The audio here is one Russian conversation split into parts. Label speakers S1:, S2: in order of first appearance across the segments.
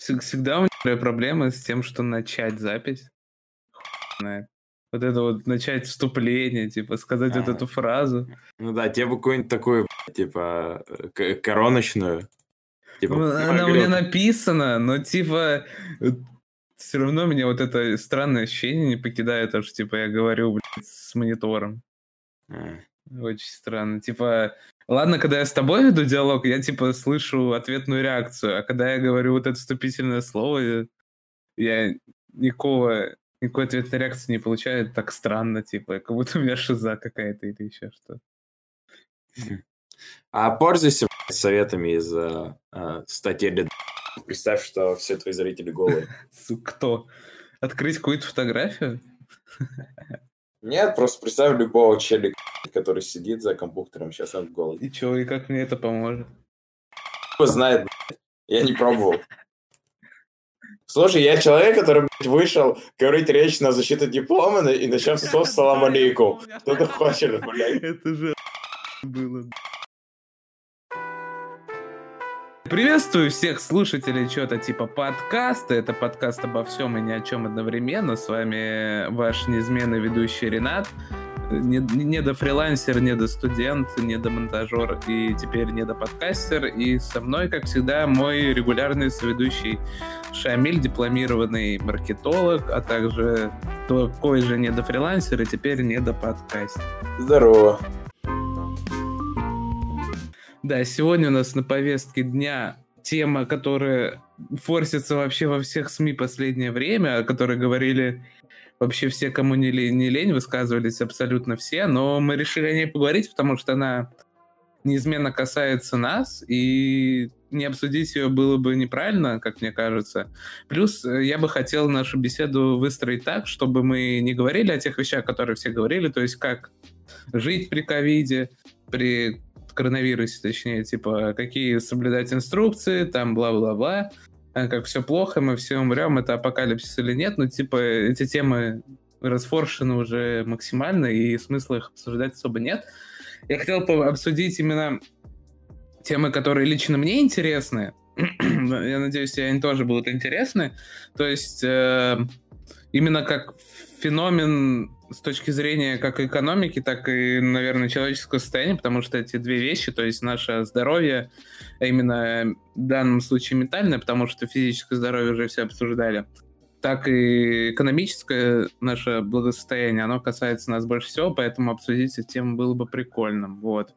S1: Всегда у меня проблемы с тем, что начать запись. Вот это вот начать вступление, типа, сказать вот эту фразу.
S2: Ну да, тебе бы какую-нибудь такую, типа, короночную.
S1: Типа, ну, она у меня написана, но, типа, все равно меня вот это странное ощущение не покидает, то, что, типа, я говорю, блядь, с монитором. А. Очень странно. Типа, ладно, когда я с тобой веду диалог, я, типа, слышу ответную реакцию, а когда я говорю вот это вступительное слово, я никакого, никакой ответной реакции не получаю, так странно, типа, как будто у меня шиза какая-то или еще что.
S2: А пользуйся советами из uh, uh, статьи Представь, что все твои зрители голые.
S1: Кто? Открыть какую-то фотографию?
S2: Нет, просто представь любого челика, который сидит за компьютером, сейчас он голый.
S1: И чё, и как мне это поможет?
S2: Кто знает, я не пробовал. Слушай, я человек, который блядь, вышел говорить речь на защиту диплома и начал со слов «Салам алейкум». Кто-то хочет, блядь.
S1: Это же было, Приветствую всех слушателей чего-то типа подкаста. Это подкаст обо всем и ни о чем одновременно. С вами ваш неизменный ведущий Ренат. Не, не до фрилансер, не до студент, не до монтажер и теперь не до подкастер. И со мной, как всегда, мой регулярный соведущий Шамиль, дипломированный маркетолог, а также такой же не до фрилансер и теперь не до подкастер.
S2: Здорово.
S1: Да, сегодня у нас на повестке дня тема, которая форсится вообще во всех СМИ последнее время, о которой говорили вообще все, кому не лень, не лень, высказывались абсолютно все, но мы решили о ней поговорить, потому что она неизменно касается нас, и не обсудить ее было бы неправильно, как мне кажется. Плюс э, я бы хотел нашу беседу выстроить так, чтобы мы не говорили о тех вещах, которые все говорили, то есть как жить при ковиде, при коронавирусе, точнее, типа, какие соблюдать инструкции, там, бла-бла-бла, а как все плохо, мы все умрем, это апокалипсис или нет, ну, типа, эти темы расфоршены уже максимально, и смысла их обсуждать особо нет. Я хотел обсудить именно темы, которые лично мне интересны. Я надеюсь, они тоже будут интересны. То есть э, именно как феномен с точки зрения как экономики, так и, наверное, человеческого состояния, потому что эти две вещи, то есть наше здоровье, а именно в данном случае ментальное, потому что физическое здоровье уже все обсуждали, так и экономическое наше благосостояние, оно касается нас больше всего, поэтому обсудить эту тему было бы прикольным. Вот.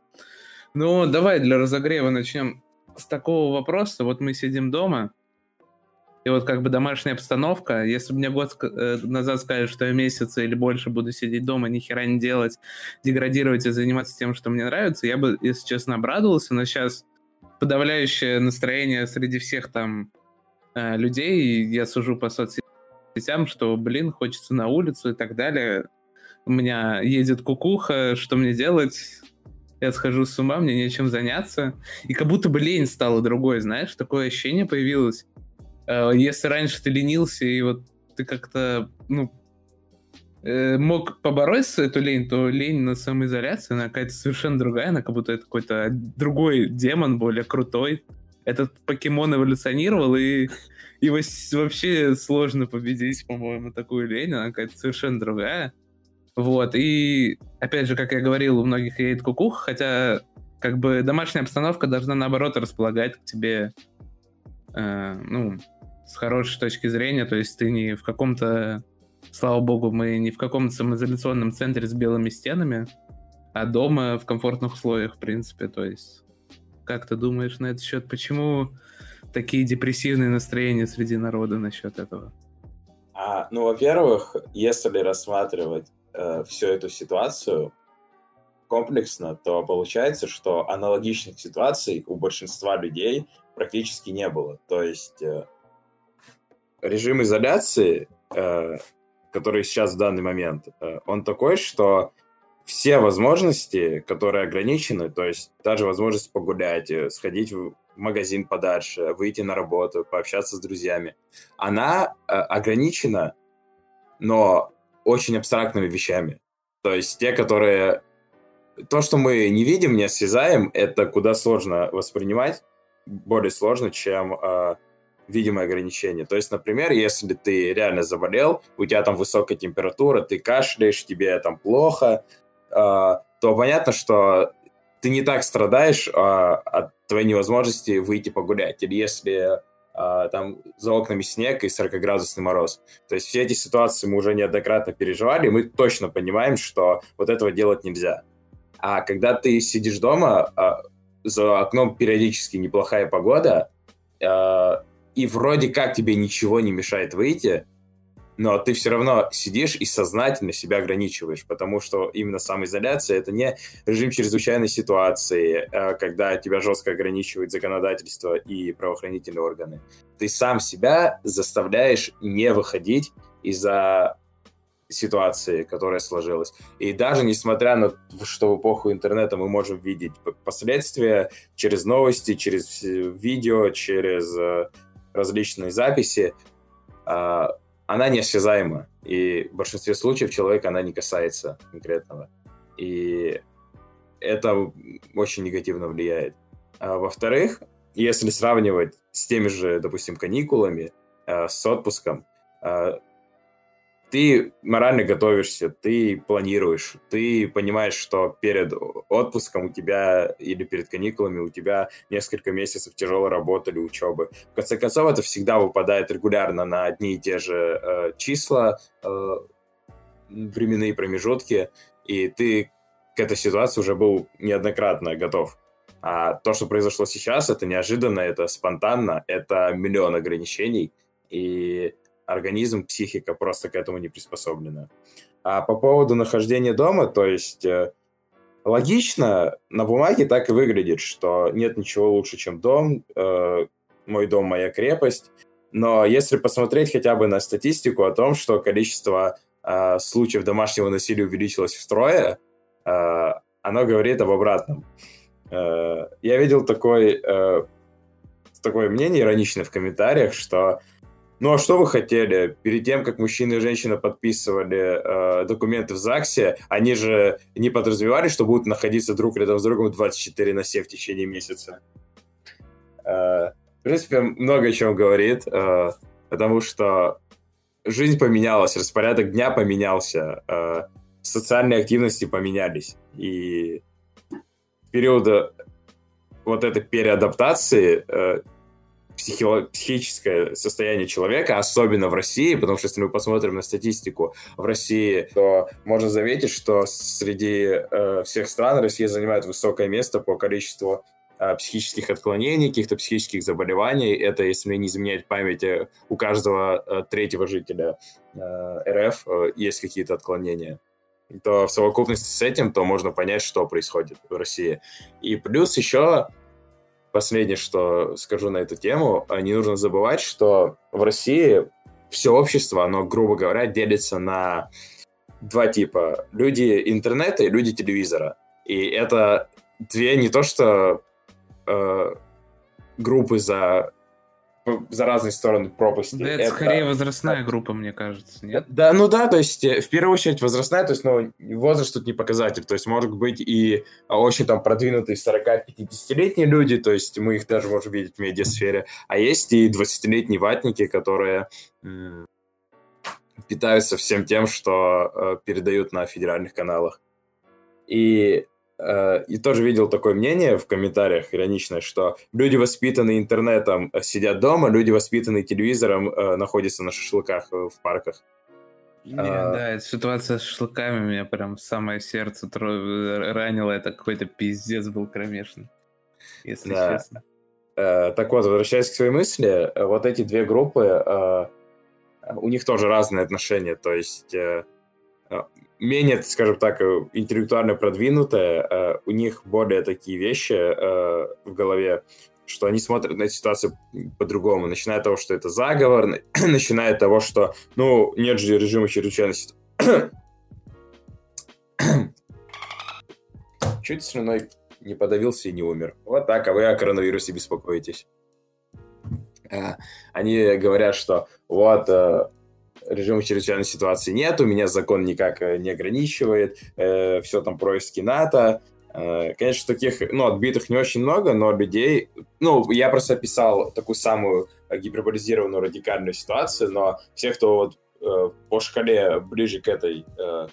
S1: Ну, давай для разогрева начнем с такого вопроса. Вот мы сидим дома, и вот как бы домашняя обстановка, если бы мне год э, назад сказали, что я месяц или больше буду сидеть дома, ни хера не делать, деградировать и заниматься тем, что мне нравится, я бы, если честно, обрадовался, но сейчас подавляющее настроение среди всех там э, людей, я сужу по соцсетям, что, блин, хочется на улицу и так далее. У меня едет кукуха, что мне делать? Я схожу с ума, мне нечем заняться. И как будто бы лень стала другой, знаешь, такое ощущение появилось если раньше ты ленился, и вот ты как-то, ну, э, мог побороть эту лень, то лень на самоизоляции, она какая-то совершенно другая, она как будто это какой-то другой демон, более крутой. Этот покемон эволюционировал, и его вообще сложно победить, по-моему, такую лень, она какая-то совершенно другая. Вот, и опять же, как я говорил, у многих едет кукуха, хотя как бы домашняя обстановка должна, наоборот, располагать к тебе, э, ну, с хорошей точки зрения, то есть ты не в каком-то, слава богу, мы не в каком-то самоизоляционном центре с белыми стенами, а дома в комфортных условиях, в принципе, то есть как ты думаешь на этот счет, почему такие депрессивные настроения среди народа насчет этого?
S2: А, ну, во-первых, если рассматривать э, всю эту ситуацию комплексно, то получается, что аналогичных ситуаций у большинства людей практически не было. То есть э, режим изоляции, э, который сейчас в данный момент, э, он такой, что все возможности, которые ограничены, то есть та же возможность погулять, э, сходить в магазин подальше, выйти на работу, пообщаться с друзьями, она ограничена, но очень абстрактными вещами. То есть те, которые... То, что мы не видим, не осязаем, это куда сложно воспринимать, более сложно, чем видимое ограничение. То есть, например, если ты реально заболел, у тебя там высокая температура, ты кашляешь, тебе там плохо, э, то понятно, что ты не так страдаешь э, от твоей невозможности выйти погулять. Или если э, там за окнами снег и 40-градусный мороз. То есть все эти ситуации мы уже неоднократно переживали, и мы точно понимаем, что вот этого делать нельзя. А когда ты сидишь дома, э, за окном периодически неплохая погода, и вроде как тебе ничего не мешает выйти, но ты все равно сидишь и сознательно себя ограничиваешь, потому что именно самоизоляция — это не режим чрезвычайной ситуации, э, когда тебя жестко ограничивает законодательство и правоохранительные органы. Ты сам себя заставляешь не выходить из-за ситуации, которая сложилась. И даже несмотря на то, что в эпоху интернета мы можем видеть последствия через новости, через видео, через э, различные записи, а, она неосязаема. И в большинстве случаев человека она не касается конкретного. И это очень негативно влияет. А во-вторых, если сравнивать с теми же, допустим, каникулами, э, с отпуском, э, ты морально готовишься, ты планируешь, ты понимаешь, что перед отпуском у тебя или перед каникулами у тебя несколько месяцев тяжелой работы или учебы. В конце концов, это всегда выпадает регулярно на одни и те же э, числа, э, временные промежутки, и ты к этой ситуации уже был неоднократно готов. А то, что произошло сейчас, это неожиданно, это спонтанно, это миллион ограничений, и организм, психика просто к этому не приспособлена. А по поводу нахождения дома, то есть э, логично, на бумаге так и выглядит, что нет ничего лучше, чем дом, э, мой дом, моя крепость. Но если посмотреть хотя бы на статистику о том, что количество э, случаев домашнего насилия увеличилось втрое, э, оно говорит об обратном. Я видел такой, такое мнение ироничное в комментариях, что ну а что вы хотели? Перед тем, как мужчина и женщина подписывали э, документы в ЗАГСе, они же не подразумевали, что будут находиться друг рядом с другом 24 на 7 в течение месяца. Э, в принципе, много о чем говорит, э, потому что жизнь поменялась, распорядок дня поменялся, э, социальные активности поменялись. И в период вот этой переадаптации э, психи- психическое состояние человека, особенно в России, потому что если мы посмотрим на статистику в России, то можно заметить, что среди э, всех стран Россия занимает высокое место по количеству э, психических отклонений, каких-то психических заболеваний. Это, если мне не изменяет память, э, у каждого э, третьего жителя РФ есть какие-то отклонения то в совокупности с этим, то можно понять, что происходит в России. И плюс еще последнее, что скажу на эту тему, а, не нужно забывать, что в России все общество, оно, грубо говоря, делится на два типа. Люди интернета и люди телевизора. И это две не то что э, группы за за разные стороны пропасти.
S1: Да, это, это скорее возрастная группа, мне кажется, нет?
S2: Да, ну да, то есть э, в первую очередь возрастная, то есть, ну, возраст тут не показатель, то есть может быть и очень там продвинутые 40-50-летние люди, то есть мы их даже можем видеть в медиасфере, а есть и 20-летние ватники, которые питаются всем тем, что э, передают на федеральных каналах. И и тоже видел такое мнение в комментариях ироничное, что люди, воспитанные интернетом, э, сидят дома, люди, воспитанные телевизором, э, находятся на шашлыках в парках.
S1: Не, а... Да, эта ситуация с шашлыками меня прям в самое сердце ранила. Это какой-то пиздец был кромешный, если да. честно.
S2: Так вот, возвращаясь к своей мысли, вот эти две группы, у них тоже разные отношения. То есть менее, скажем так, э, интеллектуально продвинутая, э, у них более такие вещи э, в голове, что они смотрят на ситуацию по-другому, начиная от того, что это заговор, начиная от того, что, ну, нет же режима чрезвычайности. Чуть слюной не подавился и не умер. Вот так, а вы о коронавирусе беспокоитесь. Они говорят, что вот режима чрезвычайной ситуации нет, у меня закон никак э, не ограничивает, э, все там происки НАТО, Э, конечно, таких, ну, отбитых не очень много, но людей... Ну, я просто описал такую самую гиперболизированную радикальную ситуацию, но все, кто вот э, по шкале ближе к этой э,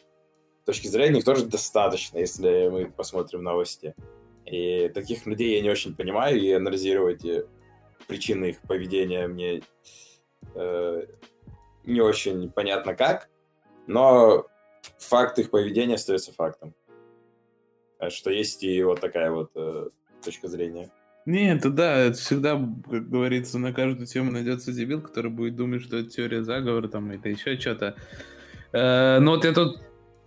S2: точке зрения, их тоже достаточно, если мы посмотрим новости. И таких людей я не очень понимаю, и анализировать причины их поведения мне э, не очень понятно как, но факт их поведения остается фактом. Что есть и вот такая вот э, точка зрения.
S1: Не, это да, это всегда, как говорится, на каждую тему найдется дебил, который будет думать, что это теория заговора там или еще что-то. Э, но вот я тут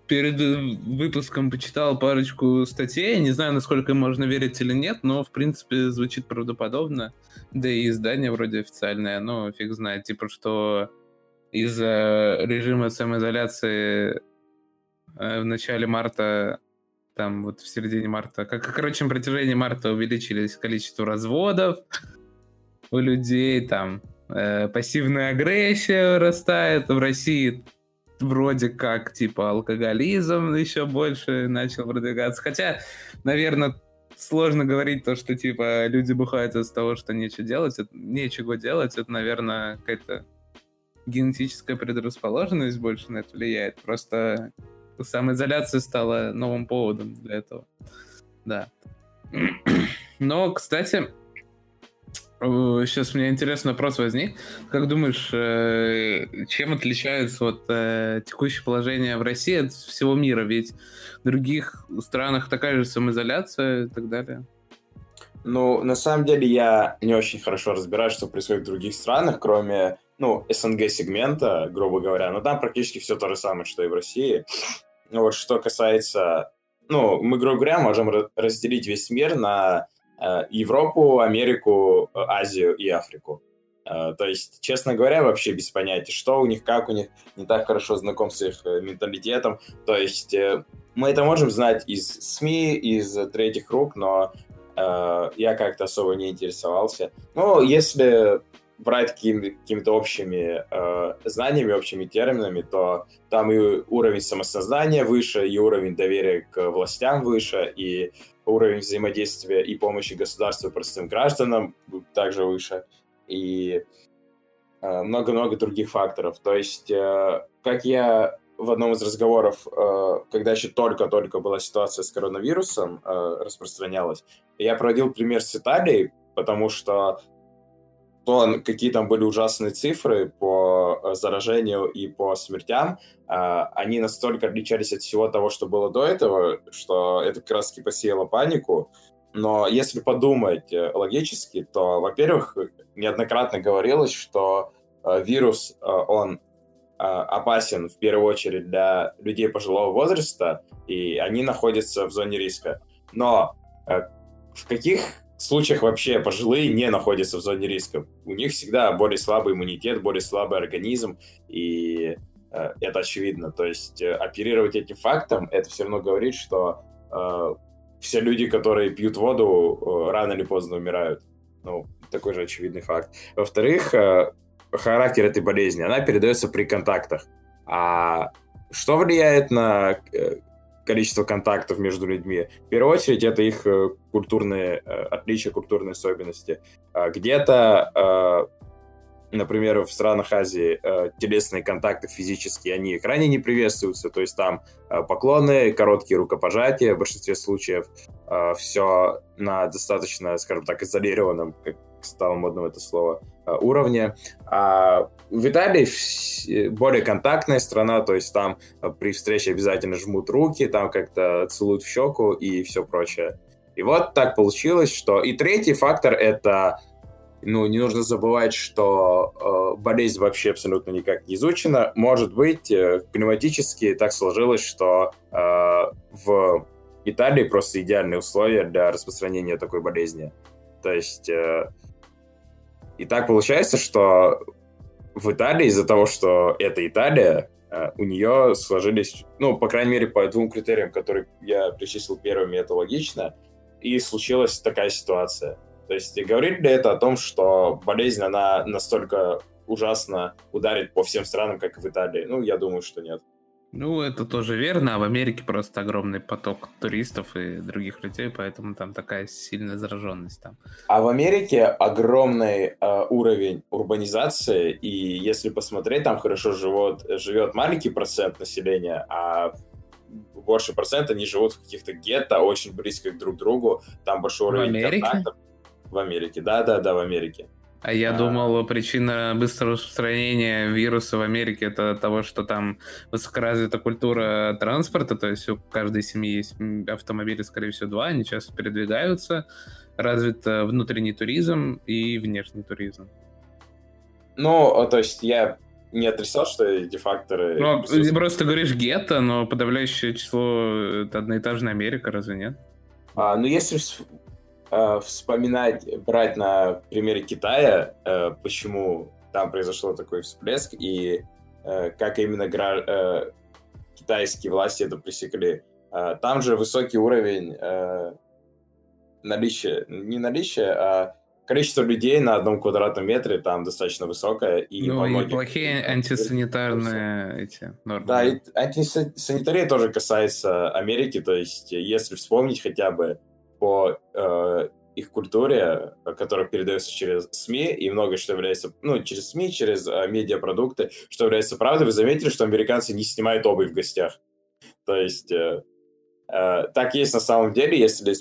S1: перед выпуском почитал парочку статей. Не знаю, насколько им можно верить или нет, но, в принципе, звучит правдоподобно. Да и издание вроде официальное, но фиг знает. Типа, что из-за режима самоизоляции э, в начале марта, там вот в середине марта, как, короче, на протяжении марта увеличились количество разводов у людей, там э, пассивная агрессия растает в России вроде как, типа, алкоголизм еще больше начал продвигаться. Хотя, наверное, сложно говорить то, что, типа, люди бухают из-за того, что нечего делать. Это, нечего делать, это, наверное, какая-то генетическая предрасположенность больше на это влияет. Просто самоизоляция стала новым поводом для этого. Да. Но, кстати, Сейчас у меня интересный вопрос возник. Как думаешь, э, чем отличается вот э, текущее положение в России от всего мира? Ведь в других странах такая же самоизоляция и так далее.
S2: Ну, на самом деле я не очень хорошо разбираюсь, что происходит в других странах, кроме, ну, СНГ-сегмента, грубо говоря. Но там практически все то же самое, что и в России. Вот что касается... Ну, мы, грубо говоря, можем разделить весь мир на Э, Европу, Америку, Азию и Африку. Э, то есть, честно говоря, вообще без понятия, что у них, как у них, не так хорошо знаком с их э, менталитетом. То есть, мы это можем знать из СМИ, из третьих рук, но я как-то особо не интересовался. Ну, если брать какими-то общими э, знаниями, общими терминами, то там и уровень самосознания выше, и уровень доверия к властям выше, и уровень взаимодействия и помощи государству простым гражданам также выше, и э, много-много других факторов. То есть, э, как я в одном из разговоров, э, когда еще только-только была ситуация с коронавирусом распространялась, я проводил пример с Италией, потому что то, какие там были ужасные цифры по э, заражению и по смертям, а, они настолько отличались от всего того, что было до этого, что это как раз посеяло панику. Но если подумать э, логически, то, во-первых, неоднократно говорилось, что э, вирус, он опасен в первую очередь для людей пожилого возраста, и они находятся в зоне риска. Но в каких случаях вообще пожилые не находятся в зоне риска. У них всегда более слабый иммунитет, более слабый организм, и э, это очевидно. То есть э, оперировать этим фактом, это все равно говорит, что э, все люди, которые пьют воду, э, рано или поздно умирают. Ну, такой же очевидный факт. Во-вторых, э, характер этой болезни, она передается при контактах. А что влияет на э, количество контактов между людьми. В первую очередь это их э, культурные э, отличия, культурные особенности. А где-то, э, например, в странах Азии телесные контакты физические, они крайне не приветствуются, то есть там поклоны, короткие рукопожатия, в большинстве случаев все на достаточно, скажем так, изолированном, стало модным это слово, Э, уровня. А в Италии более контактная страна, то есть там э, при встрече обязательно жмут руки, там как-то целуют в щеку и все прочее. И вот так получилось, что... И третий фактор — это ну, не нужно забывать, что э, болезнь вообще абсолютно никак не изучена. Может быть, э, климатически так сложилось, что э, в Италии просто идеальные условия для распространения такой болезни. То есть э, и так получается, что в Италии из-за того, что это Италия, э, у нее сложились, ну, по крайней мере, по двум критериям, которые я причислил первыми, это логично, и случилась такая ситуация. То есть говорит ли это о том, что болезнь, она настолько ужасно ударит по всем странам, как в Италии? Ну, я думаю, что нет.
S1: Ну, это тоже верно, а в Америке просто огромный поток туристов и других людей, поэтому там такая сильная зараженность там.
S2: А в Америке огромный э, уровень урбанизации, и если посмотреть, там хорошо живет, живет маленький процент населения, а больше процент они живут в каких-то гетто, очень близко друг к другу, там большой уровень в Америке? контактов. В Америке, да-да-да, в Америке.
S1: А я а... думал, причина быстрого распространения вируса в Америке это того, что там высокоразвита культура транспорта, то есть у каждой семьи есть автомобили, скорее всего, два, они часто передвигаются, развит э, внутренний туризм и внешний туризм.
S2: Ну, то есть я не отрицал, что эти факторы...
S1: Ну, ты просто говоришь гетто, но подавляющее число это одноэтажная Америка, разве нет?
S2: А, ну, если э, вспоминать, брать на примере Китая, э, почему там произошел такой всплеск и э, как именно гра- э, китайские власти это пресекли. Э, там же высокий уровень э, наличия, не наличия, а количество людей на одном квадратном метре там достаточно высокое.
S1: И ну, и плохие антисанитарные эти нормы.
S2: Да, и антисанитария тоже касается Америки, то есть если вспомнить хотя бы по э, их культуре, которая передается через СМИ, и многое, что является, ну, через СМИ, через э, медиапродукты, что является правдой, вы заметили, что американцы не снимают обувь в гостях. То есть э, э, так есть на самом деле, если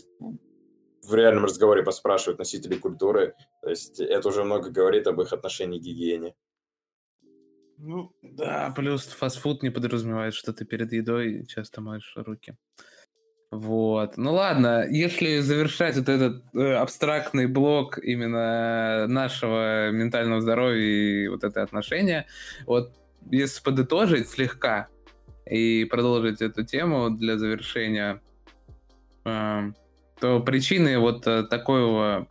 S2: в реальном разговоре поспрашивают носителей культуры, то есть это уже много говорит об их отношении к гигиене.
S1: Ну, да, плюс фастфуд не подразумевает, что ты перед едой часто моешь руки. Вот. Ну ладно, если завершать вот этот э, абстрактный блок именно нашего ментального здоровья и вот это отношение, вот если подытожить слегка и продолжить эту тему для завершения, э, то причины вот э, такого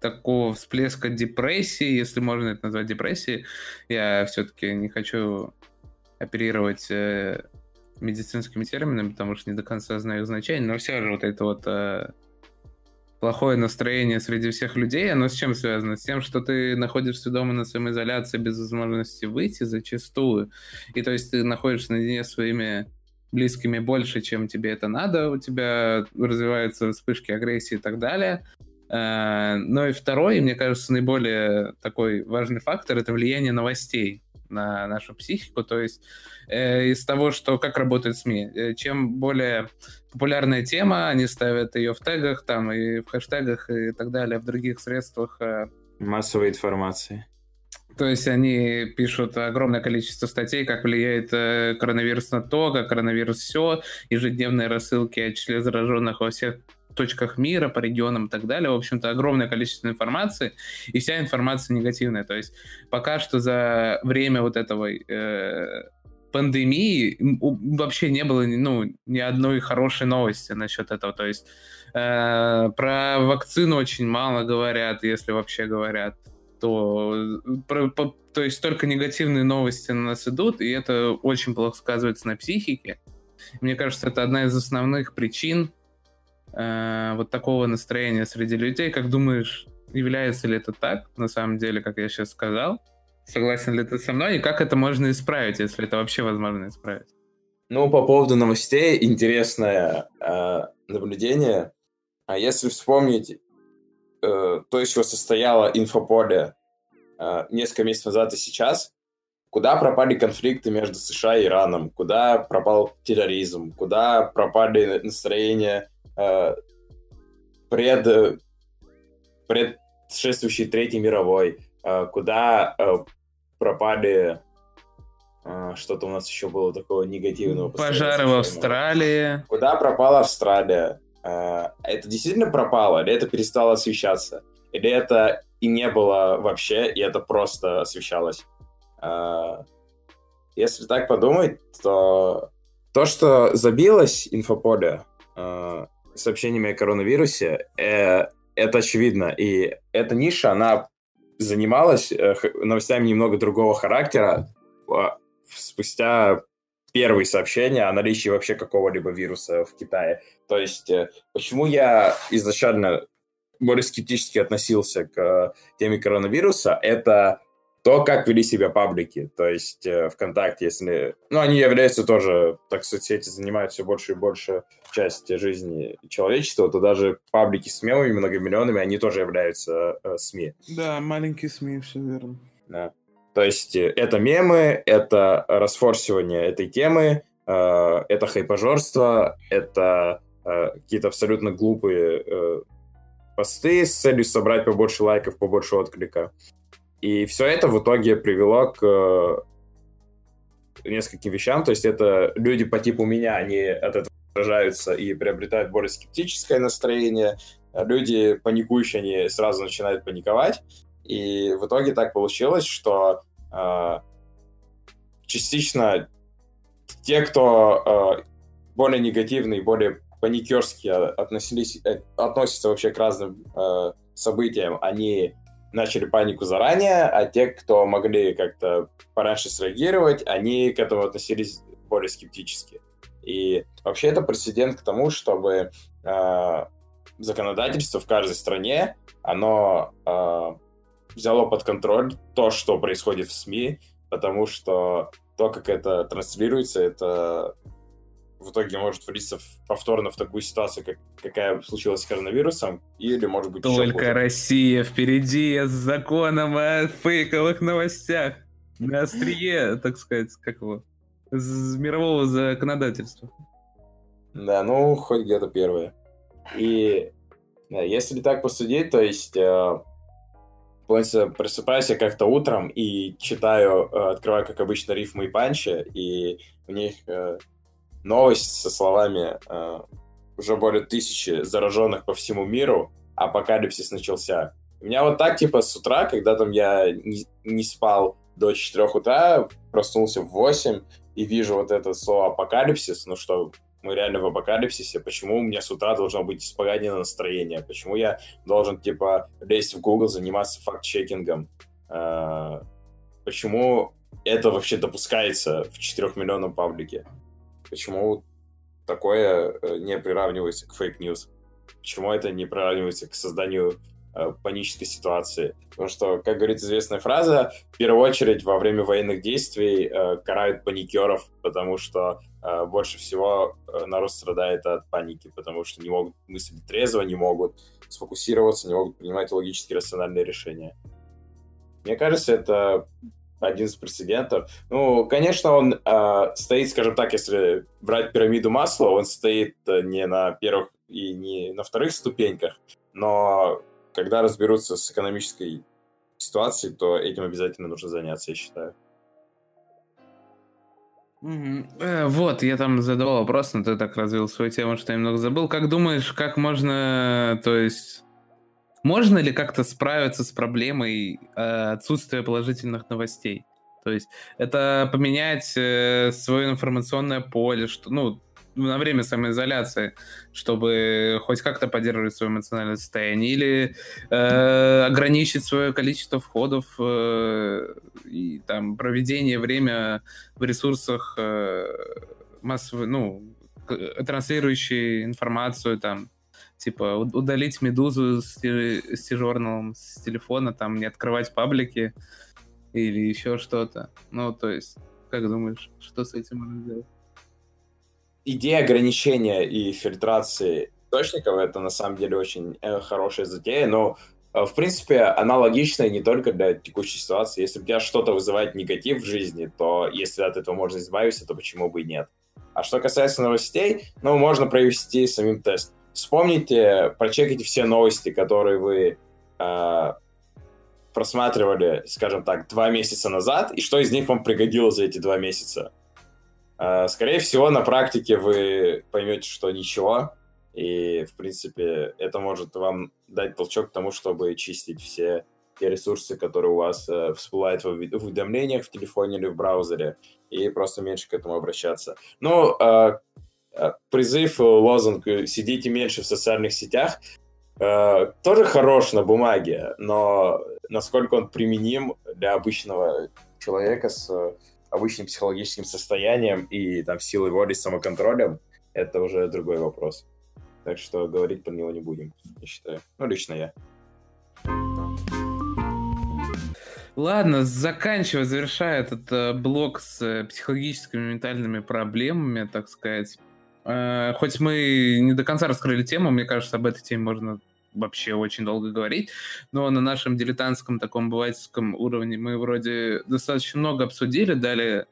S1: такого всплеска депрессии, если можно это назвать депрессией, я все-таки не хочу оперировать э, медицинскими терминами, потому что не до конца знаю их значение, но все же вот это вот э, плохое настроение среди всех людей, оно с чем связано? С тем, что ты находишься дома на самоизоляции без возможности выйти зачастую, и то есть ты находишься наедине с своими близкими больше, чем тебе это надо, у тебя развиваются вспышки агрессии и так далее. Э, но и второй, мне кажется, наиболее такой важный фактор — это влияние новостей на нашу психику. То есть э, из того, что как работают СМИ. Э, чем более популярная тема, они ставят ее в тегах, там и в хэштегах и так далее, в других средствах. Э,
S2: Массовой информации.
S1: То есть они пишут огромное количество статей, как влияет э, коронавирус на то, как коронавирус все, ежедневные рассылки о числе зараженных во всех точках мира, по регионам и так далее. В общем-то, огромное количество информации, и вся информация негативная. То есть пока что за время вот этого э, пандемии вообще не было ну, ни одной хорошей новости насчет этого. То есть э, про вакцину очень мало говорят, если вообще говорят. То, про, по, то есть только негативные новости на нас идут, и это очень плохо сказывается на психике. Мне кажется, это одна из основных причин э, вот такого настроения среди людей. Как думаешь, является ли это так, на самом деле, как я сейчас сказал? Согласен ли ты со мной? И как это можно исправить, если это вообще возможно исправить?
S2: Ну, по поводу новостей, интересное э, наблюдение. А если вспомнить э, то, из чего состояло инфополе э, несколько месяцев назад и сейчас, куда пропали конфликты между США и Ираном, куда пропал терроризм, куда пропали настроения э, пред, предшествующей Третьей мировой, э, куда э, пропали э, что-то у нас еще было такого негативного.
S1: Пожары в Австралии.
S2: Куда пропала Австралия? Это действительно пропало? Или это перестало освещаться? Или это и не было вообще, и это просто освещалось? Если так подумать, то то, что забилось инфополе, сообщениями о коронавирусе, э, это очевидно. И эта ниша, она занималась э, новостями немного другого характера а, спустя первые сообщения о наличии вообще какого-либо вируса в Китае. То есть, э, почему я изначально более скептически относился к теме коронавируса, это то, как вели себя паблики, то есть э, ВКонтакте, если... Ну, они являются тоже, так соцсети занимают все больше и больше части жизни человечества, то даже паблики с мемами многомиллионными, они тоже являются э, СМИ.
S1: Да, маленькие СМИ, все верно.
S2: Да. То есть э, это мемы, это расфорсивание этой темы, э, это хайпожорство, это э, какие-то абсолютно глупые э, посты с целью собрать побольше лайков, побольше отклика. И все это в итоге привело к э, нескольким вещам. То есть это люди по типу меня, они от этого раздражаются и приобретают более скептическое настроение. Люди паникующие, они сразу начинают паниковать. И в итоге так получилось, что э, частично те, кто э, более негативные, более паникерски относились, э, относятся вообще к разным э, событиям, они начали панику заранее, а те, кто могли как-то пораньше среагировать, они к этому относились более скептически. И вообще это прецедент к тому, чтобы э, законодательство в каждой стране, оно э, взяло под контроль то, что происходит в СМИ, потому что то, как это транслируется, это в итоге может влиться в, повторно в такую ситуацию, как, какая случилась с коронавирусом, или, может быть,
S1: Только Россия впереди с законом о фейковых новостях. На острие, так сказать, как его, с мирового законодательства.
S2: Да, ну, хоть где-то первое. И да, если так посудить, то есть э, просыпаюсь я как-то утром и читаю, э, открываю, как обычно, рифмы и панчи, и в них э, новость со словами э, уже более тысячи зараженных по всему миру, апокалипсис начался. У меня вот так, типа, с утра, когда там я не, не спал до 4 утра, проснулся в 8 и вижу вот это слово апокалипсис, ну что, мы реально в апокалипсисе, почему у меня с утра должно быть испоганено настроение, почему я должен, типа, лезть в Google, заниматься факт-чекингом, э, почему это вообще допускается в 4 миллионном паблике. Почему такое э, не приравнивается к фейк-ньюс? Почему это не приравнивается к созданию э, панической ситуации? Потому что, как говорит известная фраза, в первую очередь во время военных действий э, карают паникеров, потому что э, больше всего э, народ страдает от паники, потому что не могут мыслить трезво, не могут сфокусироваться, не могут принимать логически рациональные решения. Мне кажется, это один из прецедентов. Ну, конечно, он э, стоит, скажем так, если брать пирамиду масла, он стоит э, не на первых и не на вторых ступеньках, но когда разберутся с экономической ситуацией, то этим обязательно нужно заняться, я считаю.
S1: Э, вот, я там задавал вопрос, но ты так развил свою тему, что я немного забыл. Как думаешь, как можно, то есть, можно ли как-то справиться с проблемой э, отсутствия положительных новостей? То есть это поменять э, свое информационное поле, что, ну, на время самоизоляции, чтобы хоть как-то поддерживать свое эмоциональное состояние, или э, ограничить свое количество входов э, и там проведение время в ресурсах э, массовой, ну, транслирующие информацию там типа удалить медузу с, с с телефона, там не открывать паблики или еще что-то. Ну, то есть, как думаешь, что с этим можно сделать?
S2: Идея ограничения и фильтрации источников это на самом деле очень э, хорошая затея, но э, в принципе, она логичная не только для текущей ситуации. Если у тебя что-то вызывает негатив в жизни, то если от этого можно избавиться, то почему бы и нет? А что касается новостей, ну, можно провести самим тест. Вспомните, прочекайте все новости, которые вы э, просматривали, скажем так, два месяца назад, и что из них вам пригодилось за эти два месяца. Э, скорее всего, на практике вы поймете, что ничего, и, в принципе, это может вам дать толчок к тому, чтобы чистить все те ресурсы, которые у вас э, всплывают в уведомлениях в телефоне или в браузере, и просто меньше к этому обращаться. Ну, э, призыв, э, лозунг э, «сидите меньше в социальных сетях» тоже хорош на бумаге, но насколько он применим для обычного человека с обычным психологическим состоянием и там силой воли, самоконтролем, это уже другой вопрос. Так что говорить про него не будем, я считаю. Ну, лично я.
S1: Ладно, заканчивая, завершая этот э, блок с э, психологическими ментальными проблемами, так сказать. Э, хоть мы не до конца раскрыли тему, мне кажется, об этой теме можно вообще очень долго говорить, но на нашем дилетантском таком бывательском уровне мы вроде достаточно много обсудили, дали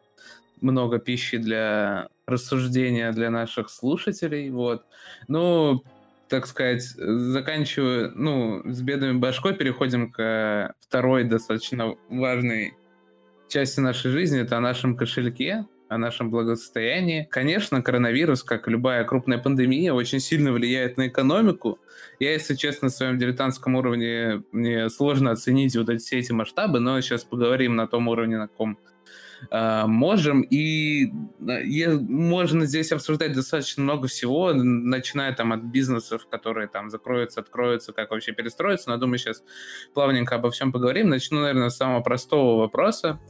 S1: много пищи для рассуждения для наших слушателей, вот. Ну, так сказать, заканчиваю, ну, с бедами башкой, переходим к второй достаточно важной части нашей жизни, это о нашем кошельке, о нашем благосостоянии. Конечно, коронавирус, как любая крупная пандемия, очень сильно влияет на экономику. Я, если честно, на своем дилетантском уровне мне сложно оценить вот эти, все эти масштабы, но сейчас поговорим на том уровне, на каком э, можем. И э, можно здесь обсуждать достаточно много всего, начиная там от бизнесов, которые там закроются, откроются, как вообще перестроиться. Но думаю, сейчас плавненько обо всем поговорим. Начну, наверное, с самого простого вопроса.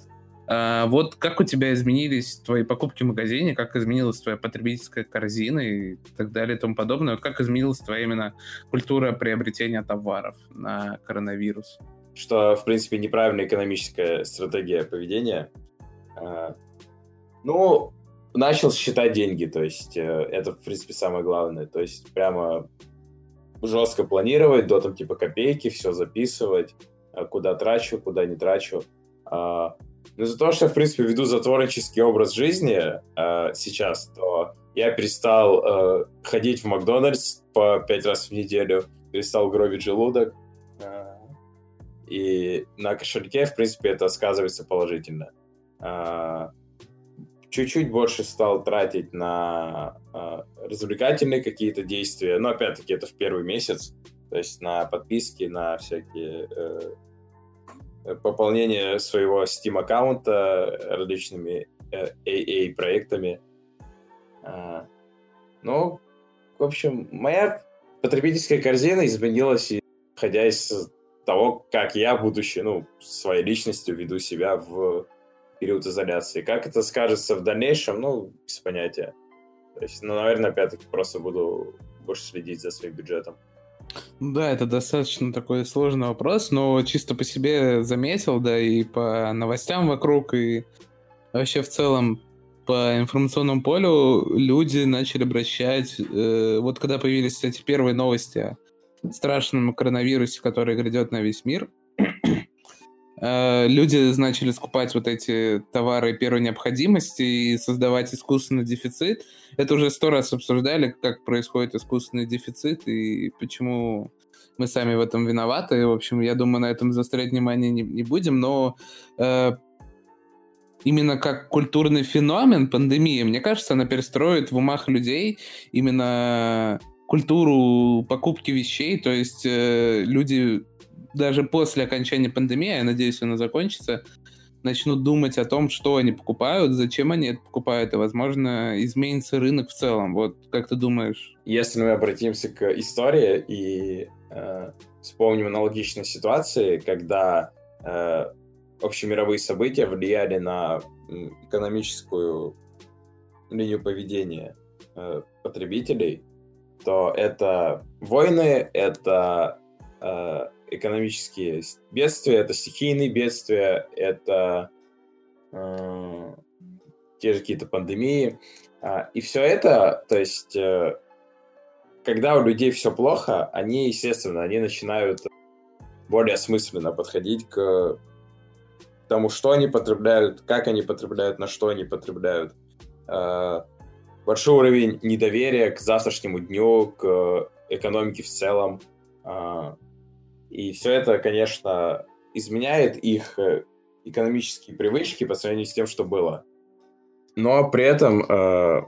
S1: Uh, вот как у тебя изменились твои покупки в магазине, как изменилась твоя потребительская корзина и так далее и тому подобное, как изменилась твоя именно культура приобретения товаров на коронавирус?
S2: Что, в принципе, неправильная экономическая стратегия поведения. А, ну, начал считать деньги, то есть э, это, в принципе, самое главное. То есть прямо жестко планировать, до там типа копейки, все записывать, э, куда трачу, куда не трачу. Но из-за того, что я, в принципе, веду затворнический образ жизни э, сейчас, то я перестал ходить в Макдональдс по пять раз в неделю, перестал гробить желудок. И на кошельке, в принципе, это сказывается положительно. А, чуть-чуть больше стал тратить на а, развлекательные какие-то действия, но опять-таки это в первый месяц, то есть на подписки, на всякие э, пополнение своего Steam аккаунта различными э, AA проектами. А, ну, в общем, моя потребительская корзина изменилась, исходя из того, как я, будучи, ну, своей личностью веду себя в период изоляции. Как это скажется в дальнейшем, ну, без понятия. То есть, ну, наверное, опять-таки просто буду больше следить за своим бюджетом.
S1: Да, это достаточно такой сложный вопрос, но чисто по себе заметил, да, и по новостям вокруг, и вообще в целом по информационному полю люди начали обращать, э, вот когда появились эти первые новости о страшном коронавирусе, который грядет на весь мир, Э, люди начали скупать вот эти товары первой необходимости и создавать искусственный дефицит. Это уже сто раз обсуждали, как происходит искусственный дефицит и почему мы сами в этом виноваты. В общем, я думаю, на этом заострять внимание не, не будем, но э, именно как культурный феномен пандемии, мне кажется, она перестроит в умах людей именно культуру покупки вещей, то есть э, люди даже после окончания пандемии, я надеюсь, она закончится, начнут думать о том, что они покупают, зачем они это покупают, и, возможно, изменится рынок в целом. Вот как ты думаешь?
S2: Если мы обратимся к истории и э, вспомним аналогичные ситуации, когда э, общемировые события влияли на экономическую линию поведения э, потребителей, то это войны, это э, экономические бедствия, это стихийные бедствия, это э, те же какие-то пандемии. А, и все это, то есть, э, когда у людей все плохо, они, естественно, они начинают более осмысленно подходить к тому, что они потребляют, как они потребляют, на что они потребляют. Э, большой уровень недоверия к завтрашнему дню, к экономике в целом. Э, и все это, конечно, изменяет их э, экономические привычки по сравнению с тем, что было. Но при этом э,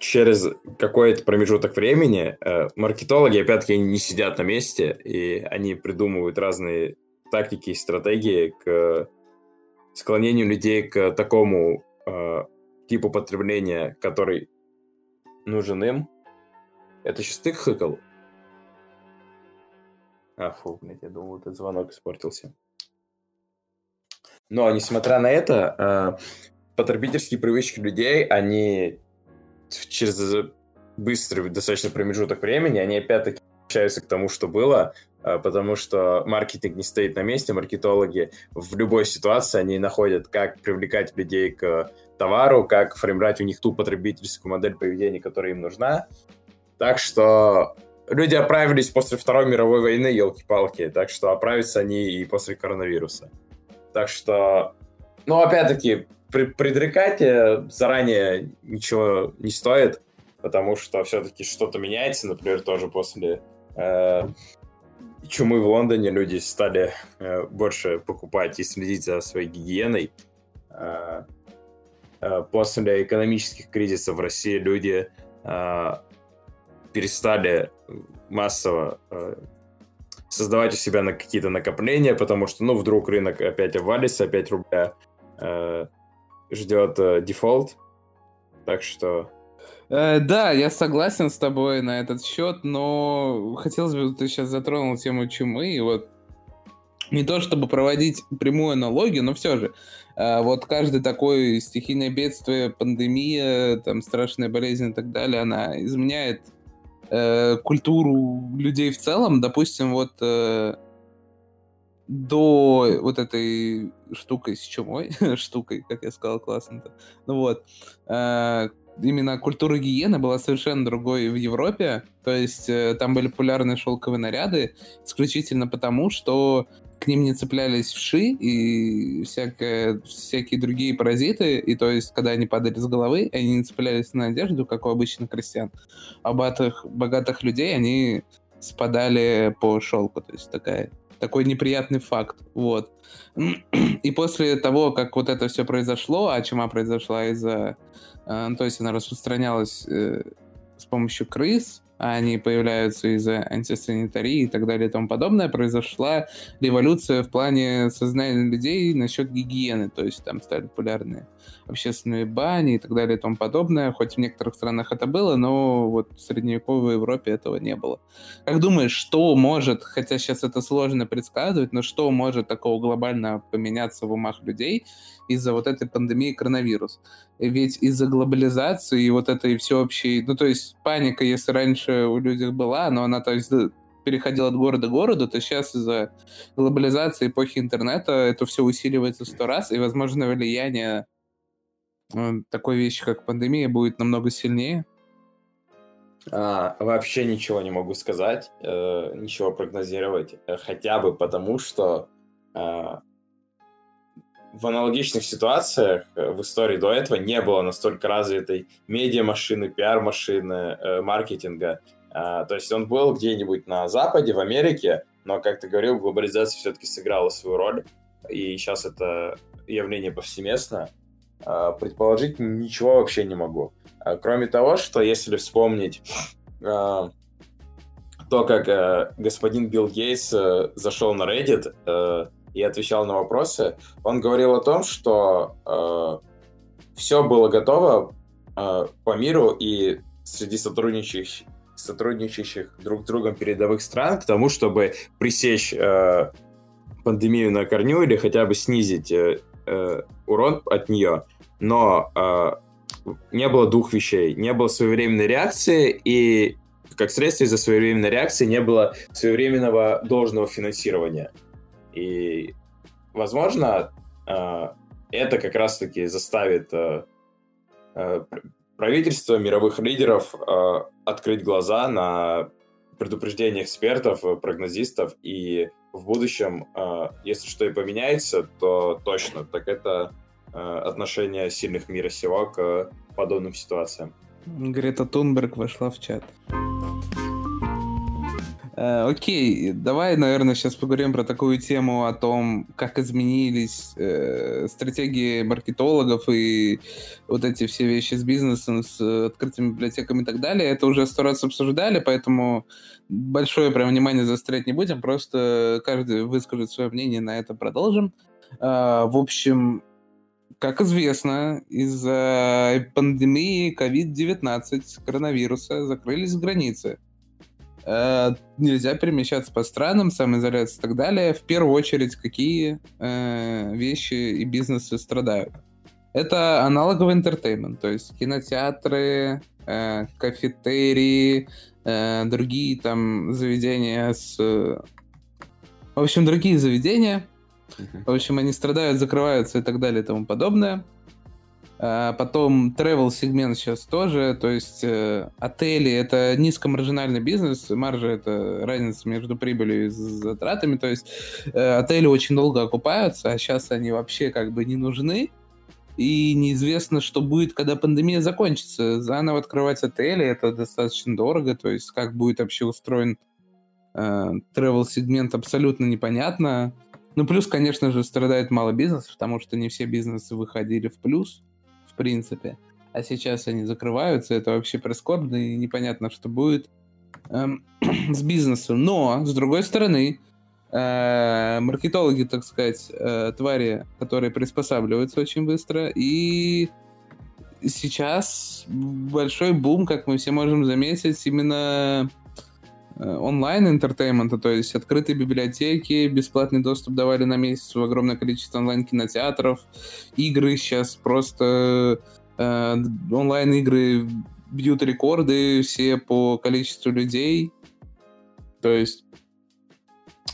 S2: через какой-то промежуток времени э, маркетологи, опять-таки, не сидят на месте, и они придумывают разные тактики и стратегии к склонению людей к такому э, типу потребления, который нужен им. Это сейчас ты хыкал? А, фу, блядь, я думал, этот звонок испортился. Но, несмотря на это, э, потребительские привычки людей, они через быстрый достаточно промежуток времени, они опять-таки возвращаются к тому, что было, э, потому что маркетинг не стоит на месте, маркетологи в любой ситуации, они находят, как привлекать людей к товару, как формировать у них ту потребительскую модель поведения, которая им нужна. Так что люди оправились после Второй мировой войны, елки-палки, так что оправятся они и после коронавируса. Так что, ну, опять-таки, предрекать заранее ничего не стоит, потому что все-таки что-то меняется, например, тоже после э, чумы в Лондоне люди стали э, больше покупать и следить за своей гигиеной. Э, э, после экономических кризисов в России люди э, перестали массово э, создавать у себя на какие-то накопления, потому что, ну, вдруг рынок опять обвалится, опять рубля э, ждет э, дефолт. Так что...
S1: Э, да, я согласен с тобой на этот счет, но хотелось бы, ты сейчас затронул тему чумы, и вот не то чтобы проводить прямую аналогию, но все же, э, вот каждый такой стихийное бедствие, пандемия, там страшная болезнь и так далее, она изменяет э, культуру людей в целом. Допустим, вот э, до вот этой штукой с чумой, штукой, как я сказал, классно-то, ну вот, э, именно культура гиены была совершенно другой в Европе, то есть э, там были популярны шелковые наряды исключительно потому, что к ним не цеплялись вши и всякое, всякие другие паразиты, и то есть, когда они падали с головы, они не цеплялись на одежду, как у обычных крестьян, а богатых, богатых людей они спадали по шелку, то есть такая такой неприятный факт, вот. И после того, как вот это все произошло, а чума произошла из-за... Э, ну, то есть она распространялась э, с помощью крыс, а они появляются из-за антисанитарии и так далее и тому подобное, произошла революция в плане сознания людей насчет гигиены, то есть там стали популярны общественные бани и так далее и тому подобное, хоть в некоторых странах это было, но вот в средневековой Европе этого не было. Как думаешь, что может, хотя сейчас это сложно предсказывать, но что может такого глобально поменяться в умах людей, из-за вот этой пандемии коронавирус. Ведь из-за глобализации и вот этой всеобщей... Ну, то есть паника, если раньше у людей была, но она, то есть, переходила от города к городу, то сейчас из-за глобализации, эпохи интернета это все усиливается сто раз, и, возможно, влияние э, такой вещи, как пандемия, будет намного сильнее.
S2: А, вообще ничего не могу сказать, э, ничего прогнозировать, э, хотя бы потому, что э, в аналогичных ситуациях э, в истории до этого не было настолько развитой медиа-машины, пиар-машины, э, маркетинга. А, то есть он был где-нибудь на Западе, в Америке, но, как ты говорил, глобализация все-таки сыграла свою роль, и сейчас это явление повсеместно. А, предположить ничего вообще не могу. А, кроме того, что если вспомнить то, как э, господин Билл Гейтс зашел на Reddit, и отвечал на вопросы, он говорил о том, что э, все было готово э, по миру и среди сотрудничающих, сотрудничающих друг с другом передовых стран к тому, чтобы пресечь э, пандемию на корню или хотя бы снизить э, э, урон от нее. Но э, не было двух вещей. Не было своевременной реакции и как следствие из-за своевременной реакции не было своевременного должного финансирования. И, возможно, э, это как раз-таки заставит э, э, правительство, мировых лидеров открыть глаза на предупреждения экспертов, прогнозистов, и в будущем, если что и поменяется, то точно, так это отношение сильных мира сего к подобным ситуациям.
S1: Грета Тунберг вошла в чат. Э, окей, давай, наверное, сейчас поговорим про такую тему о том, как изменились э, стратегии маркетологов и вот эти все вещи с бизнесом, с открытыми библиотеками и так далее. Это уже сто раз обсуждали, поэтому большое прям внимание заострять не будем, просто каждый выскажет свое мнение, на это продолжим. Э, в общем, как известно, из-за пандемии COVID-19, коронавируса, закрылись границы. Э, нельзя перемещаться по странам, самоизоляция и так далее. В первую очередь, какие э, вещи и бизнесы страдают? Это аналоговый интертеймент, то есть кинотеатры, э, кафетерии, э, другие там заведения с В общем, другие заведения. В общем, они страдают, закрываются и так далее и тому подобное. А потом travel сегмент сейчас тоже, то есть э, отели это низкомаржинальный бизнес, маржа это разница между прибылью и затратами, то есть э, отели очень долго окупаются, а сейчас они вообще как бы не нужны, и неизвестно, что будет, когда пандемия закончится. Заново открывать отели это достаточно дорого, то есть как будет вообще устроен э, travel сегмент абсолютно непонятно. Ну плюс, конечно же, страдает мало бизнесов, потому что не все бизнесы выходили в плюс принципе. А сейчас они закрываются, это вообще прискорбно и непонятно, что будет эм, с бизнесом. Но, с другой стороны, э, маркетологи, так сказать, э, твари, которые приспосабливаются очень быстро, и сейчас большой бум, как мы все можем заметить, именно онлайн- entertainment а, то есть открытые библиотеки, бесплатный доступ давали на месяц в огромное количество онлайн-кинотеатров, игры сейчас просто э, онлайн-игры бьют рекорды все по количеству людей, то есть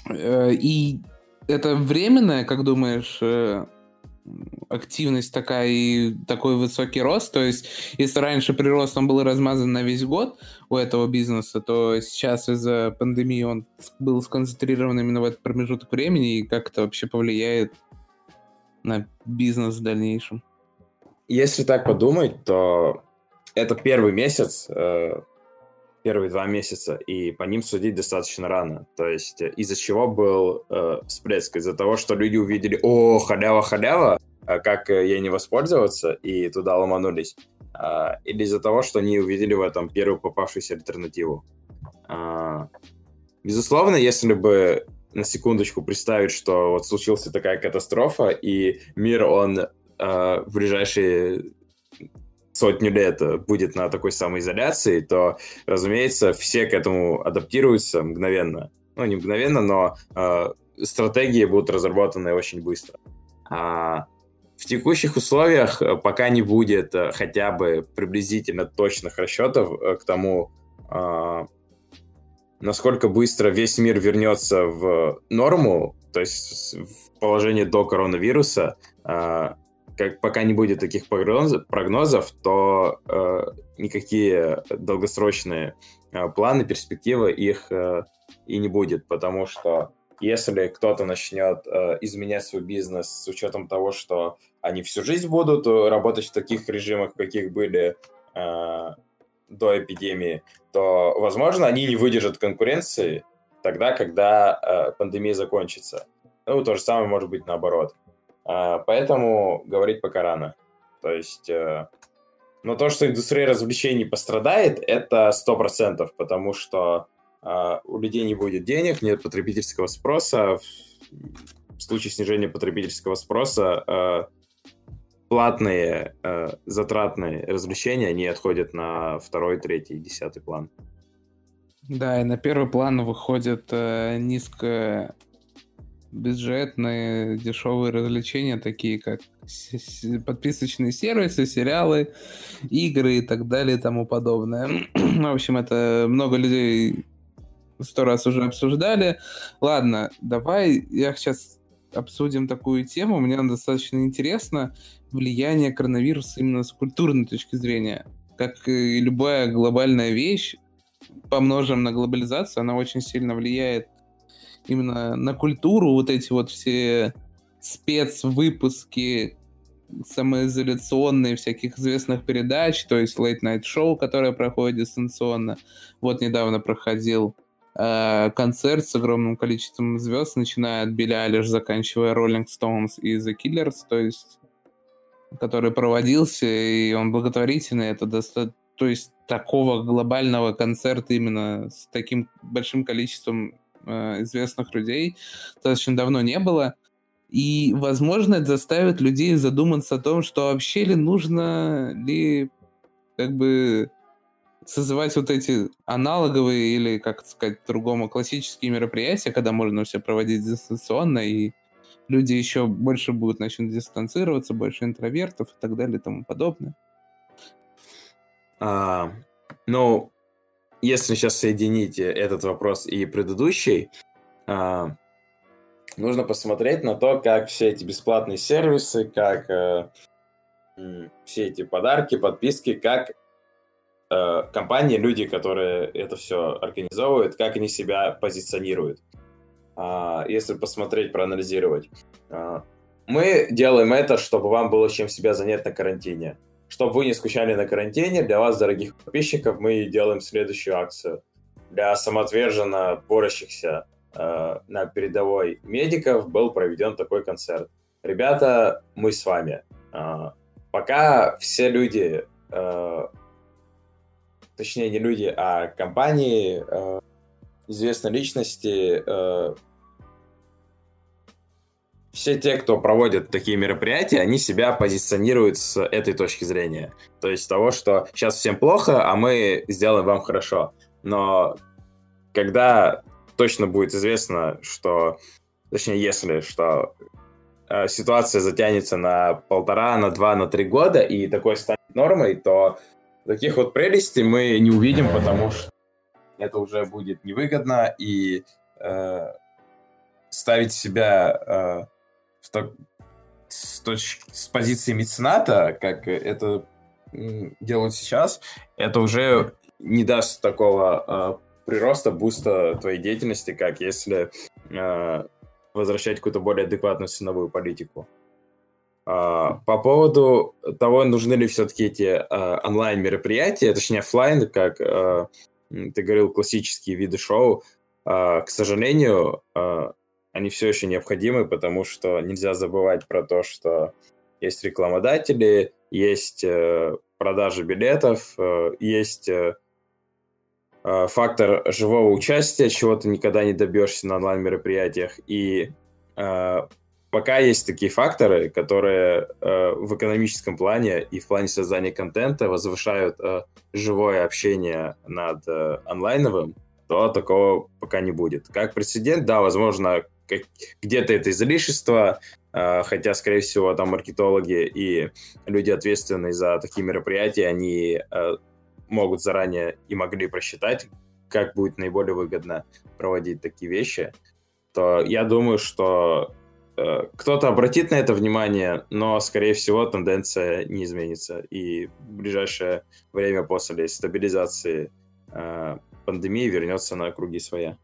S1: э, и это временное, как думаешь, э, активность такая и такой высокий рост. То есть, если раньше прирост он был размазан на весь год у этого бизнеса, то сейчас из-за пандемии он был сконцентрирован именно в этот промежуток времени, и как это вообще повлияет на бизнес в дальнейшем?
S2: Если так подумать, то это первый месяц, э, первые два месяца, и по ним судить достаточно рано. То есть э, из-за чего был э, всплеск? Из-за того, что люди увидели, о, халява-халява, а как э, ей не воспользоваться, и туда ломанулись. А, или из-за того, что они увидели в этом первую попавшуюся альтернативу. А, безусловно, если бы на секундочку представить, что вот случилась такая катастрофа, и мир, он э, в ближайшие сотню лет будет на такой самоизоляции, то, разумеется, все к этому адаптируются мгновенно. Ну, не мгновенно, но э, стратегии будут разработаны очень быстро. А в текущих условиях, э, пока не будет э, хотя бы приблизительно точных расчетов э, к тому, э, насколько быстро весь мир вернется в норму, то есть в положение до коронавируса, э, как пока не будет таких прогнозов, то э, никакие долгосрочные э, планы, перспективы их э, и не будет, потому что если кто-то начнет э, изменять свой бизнес с учетом того, что они всю жизнь будут э, работать в таких режимах, каких были э, до эпидемии, то, возможно, они не выдержат конкуренции тогда, когда э, пандемия закончится. Ну, то же самое может быть наоборот. А, поэтому говорить пока рано. То есть, э, но то, что индустрия развлечений пострадает, это сто процентов, потому что а, у людей не будет денег, нет потребительского спроса. В случае снижения потребительского спроса а, платные, затратные развлечения, они отходят на второй, третий, десятый план.
S1: Да, и на первый план выходят э, низко бюджетные дешевые развлечения, такие как подписочные сервисы, сериалы, игры и так далее и тому подобное. В общем, это много людей сто раз уже обсуждали. Ладно, давай я сейчас обсудим такую тему. Мне достаточно интересно влияние коронавируса именно с культурной точки зрения. Как и любая глобальная вещь, помножим на глобализацию, она очень сильно влияет именно на культуру, вот эти вот все спецвыпуски самоизоляционные всяких известных передач, то есть Late Night Show, которое проходит дистанционно. Вот недавно проходил э, концерт с огромным количеством звезд, начиная от Билли Алиш, заканчивая Rolling Stones и The Killers, то есть который проводился, и он благотворительный, это достаточно то есть такого глобального концерта именно с таким большим количеством э, известных людей достаточно давно не было. И, возможно, это заставит людей задуматься о том, что вообще ли нужно ли как бы созывать вот эти аналоговые или, как сказать, другому классические мероприятия, когда можно все проводить дистанционно, и люди еще больше будут начнут дистанцироваться, больше интровертов и так далее и тому подобное.
S2: А, ну, если сейчас соединить этот вопрос и предыдущий, а, нужно посмотреть на то, как все эти бесплатные сервисы, как э, все эти подарки, подписки, как э, компании, люди, которые это все организовывают, как они себя позиционируют. Э, если посмотреть, проанализировать. Э, мы делаем это, чтобы вам было чем себя занять на карантине. Чтобы вы не скучали на карантине, для вас, дорогих подписчиков, мы делаем следующую акцию. Для самоотверженно борющихся э, на передовой медиков был проведен такой концерт. Ребята, мы с вами. Э, пока все люди, э, точнее не люди, а компании, э, известные личности, э, все те, кто проводят такие мероприятия, они себя позиционируют с этой точки зрения. То есть того, что сейчас всем плохо, а мы сделаем вам хорошо. Но когда точно будет известно, что, точнее, если, что э, ситуация затянется на полтора, на два, на три года, и такое станет нормой, то таких вот прелестей мы не увидим, потому что это уже будет невыгодно, и э, ставить себя э, в то, с, точ, с позиции мецената, как это делают сейчас, это уже не даст такого э, прироста, буста твоей деятельности, как если э, возвращать какую-то более адекватную ценовую политику. Uh, по поводу того, нужны ли все-таки эти uh, онлайн-мероприятия, точнее офлайн, как uh, ты говорил, классические виды шоу, к сожалению, они все еще необходимы, потому что нельзя забывать про то, что есть рекламодатели, есть э, продажи билетов, э, есть э, фактор живого участия, чего ты никогда не добьешься на онлайн-мероприятиях. И пока есть такие факторы, которые в экономическом плане и в плане создания контента возвышают живое общение над онлайновым, то такого пока не будет. Как прецедент, да, возможно, где-то это излишество, а, хотя, скорее всего, там маркетологи и люди, ответственные за такие мероприятия, они а, могут заранее и могли просчитать, как будет наиболее выгодно проводить такие вещи, то я думаю, что а, кто-то обратит на это внимание, но, скорее всего, тенденция не изменится. И в ближайшее время после стабилизации пандемии вернется на круги своя.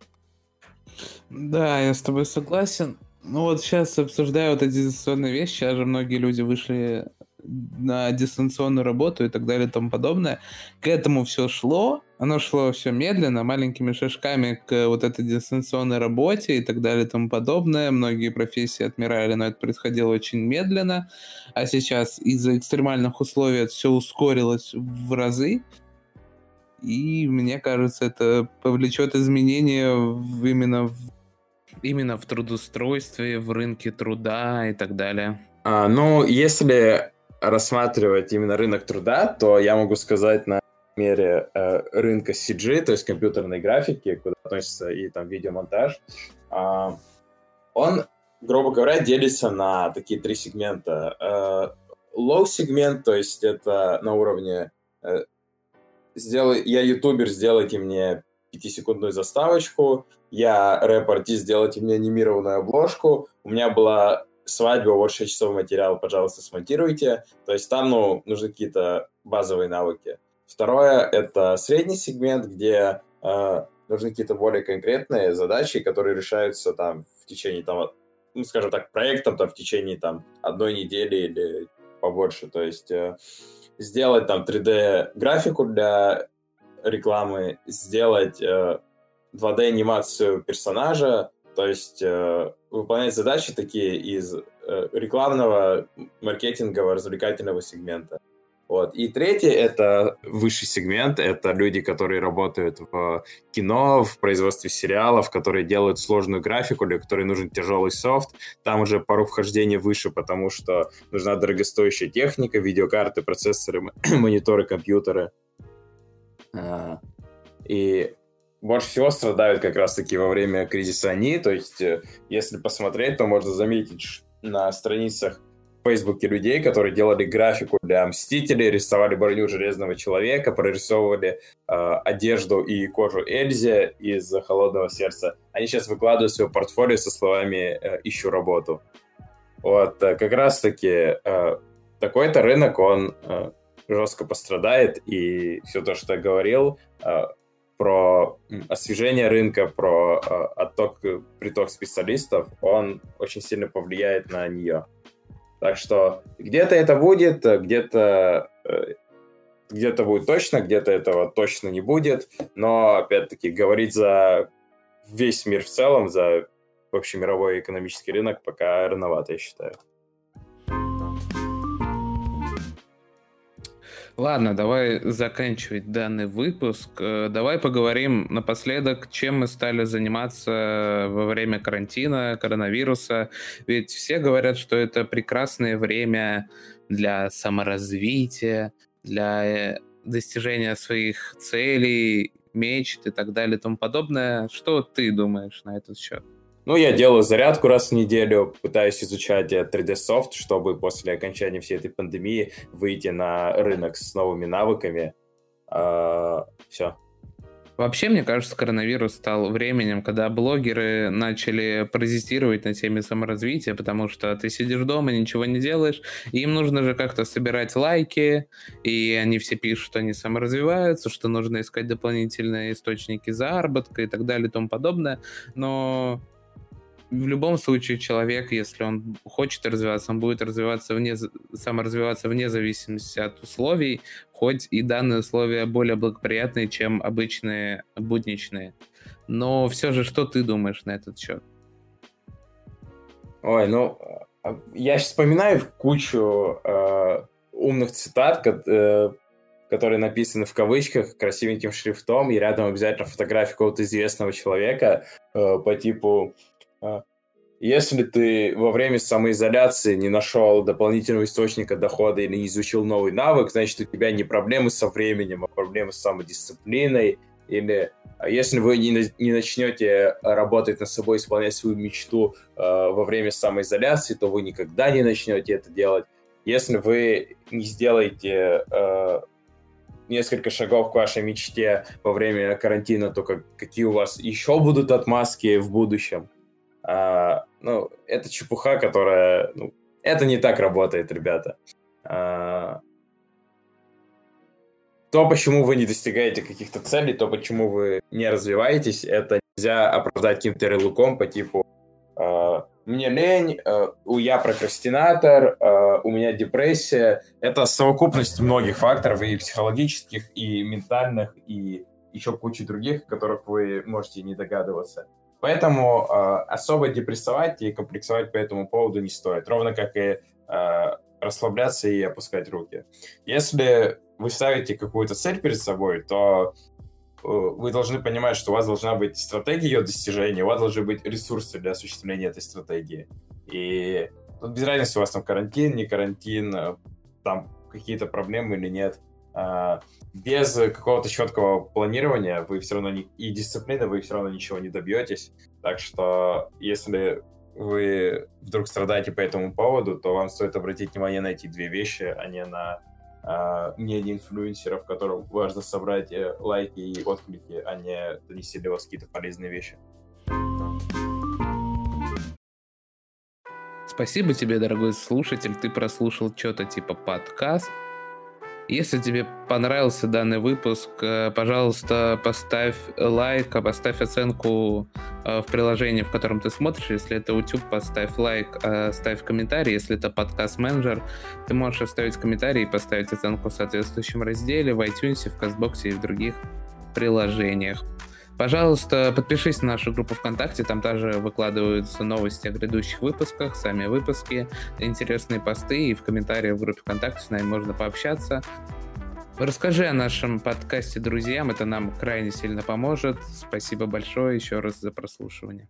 S1: Да, я с тобой согласен. Ну вот сейчас обсуждаю вот эти дистанционные вещи, сейчас же многие люди вышли на дистанционную работу и так далее и тому подобное. К этому все шло, оно шло все медленно, маленькими шажками к вот этой дистанционной работе и так далее и тому подобное. Многие профессии отмирали, но это происходило очень медленно. А сейчас из-за экстремальных условий это все ускорилось в разы. И мне кажется, это повлечет изменения в, именно, в, именно в трудоустройстве, в рынке труда и так далее.
S2: А, ну, если рассматривать именно рынок труда, то я могу сказать на примере э, рынка CG, то есть компьютерной графики, куда относится и там видеомонтаж, э, он, грубо говоря, делится на такие три сегмента. Э, low сегмент, то есть это на уровне э, сделай, я ютубер, сделайте мне пятисекундную заставочку, я рэп-артист, сделайте мне анимированную обложку, у меня была свадьба, вот 6 часов материал, пожалуйста, смонтируйте. То есть там, ну, нужны какие-то базовые навыки. Второе — это средний сегмент, где э, нужны какие-то более конкретные задачи, которые решаются там в течение, там, ну, скажем так, проектом там в течение там одной недели или побольше. То есть э, сделать там 3D-графику для рекламы, сделать э, 2D-анимацию персонажа, то есть э, выполнять задачи такие из э, рекламного, маркетингового, развлекательного сегмента. Вот. И третье — это высший сегмент, это люди, которые работают в кино, в производстве сериалов, которые делают сложную графику, для которой нужен тяжелый софт. Там уже пару вхождения выше, потому что нужна дорогостоящая техника, видеокарты, процессоры, мониторы, компьютеры. А, и больше всего страдают как раз-таки во время кризиса они. То есть, э, если посмотреть, то можно заметить на страницах в Фейсбуке людей, которые делали графику для Мстителей, рисовали броню Железного Человека, прорисовывали э, одежду и кожу Эльзе из Холодного Сердца. Они сейчас выкладывают свое портфолио со словами э, «ищу работу». Вот, э, как раз-таки э, такой-то рынок, он э, жестко пострадает, и все то, что я говорил, э, про освежение рынка, про э, отток, приток специалистов, он очень сильно повлияет на нее. Так что где-то это будет, где-то э, где-то будет точно, где-то этого точно не будет, но, опять-таки, говорить за весь мир в целом, за общемировой экономический рынок пока рановато, я считаю.
S1: Ладно, давай заканчивать данный выпуск. Э, давай поговорим напоследок, чем мы стали заниматься во время карантина, коронавируса. Ведь все говорят, что это прекрасное время для саморазвития, для э, достижения своих целей, мечт и так далее и тому подобное. Что ты думаешь на этот счет?
S2: Ну, я делаю зарядку раз в неделю, пытаюсь изучать 3D Soft, чтобы после окончания всей этой пандемии выйти на рынок с новыми навыками. А, все.
S1: Вообще, мне кажется, коронавирус стал временем, когда блогеры начали паразитировать на теме саморазвития, потому что ты сидишь дома, ничего не делаешь, им нужно же как-то собирать лайки, и они все пишут, что они саморазвиваются, что нужно искать дополнительные источники заработка и так далее и тому подобное. Но в любом случае человек, если он хочет развиваться, он будет развиваться вне, саморазвиваться вне зависимости от условий, хоть и данные условия более благоприятные, чем обычные будничные. Но все же, что ты думаешь на этот счет?
S2: Ой, ну, я сейчас вспоминаю кучу э, умных цитат, э, которые написаны в кавычках красивеньким шрифтом, и рядом обязательно фотография какого-то известного человека э, по типу если ты во время самоизоляции не нашел дополнительного источника дохода или не изучил новый навык, значит, у тебя не проблемы со временем, а проблемы с самодисциплиной. Или а если вы не, не начнете работать над собой, исполнять свою мечту э, во время самоизоляции, то вы никогда не начнете это делать. Если вы не сделаете э, несколько шагов к вашей мечте во время карантина, то как, какие у вас еще будут отмазки в будущем? А, ну, это чепуха, которая... Ну, это не так работает, ребята. А, то, почему вы не достигаете каких-то целей, то, почему вы не развиваетесь, это нельзя оправдать каким-то ярлыком по типу э, «мне лень», э, «я прокрастинатор», э, «у меня депрессия». Это совокупность многих факторов, и психологических, и ментальных, и еще кучи других, о которых вы можете не догадываться. Поэтому э, особо депрессовать и комплексовать по этому поводу не стоит. Ровно как и э, расслабляться и опускать руки. Если вы ставите какую-то цель перед собой, то э, вы должны понимать, что у вас должна быть стратегия ее достижения, у вас должны быть ресурсы для осуществления этой стратегии. И тут без разницы, у вас там карантин, не карантин, э, там какие-то проблемы или нет. А, без какого-то четкого планирования вы все равно не, и дисциплины вы все равно ничего не добьетесь. Так что если вы вдруг страдаете по этому поводу, то вам стоит обратить внимание на эти две вещи, а не на э, мнение инфлюенсеров, которым важно собрать э, лайки и отклики, а не донести для вас какие-то полезные вещи.
S1: Спасибо тебе, дорогой слушатель. Ты прослушал что-то типа подкаст. Если тебе понравился данный выпуск, э, пожалуйста, поставь лайк, а поставь оценку э, в приложении, в котором ты смотришь. Если это YouTube, поставь лайк, э, ставь комментарий. Если это подкаст-менеджер, ты можешь оставить комментарий и поставить оценку в соответствующем разделе в iTunes, в CastBox и в других приложениях. Пожалуйста, подпишись на нашу группу ВКонтакте, там также выкладываются новости о грядущих выпусках, сами выпуски, интересные посты, и в комментариях в группе ВКонтакте с нами можно пообщаться. Расскажи о нашем подкасте друзьям, это нам крайне сильно поможет. Спасибо большое еще раз за прослушивание.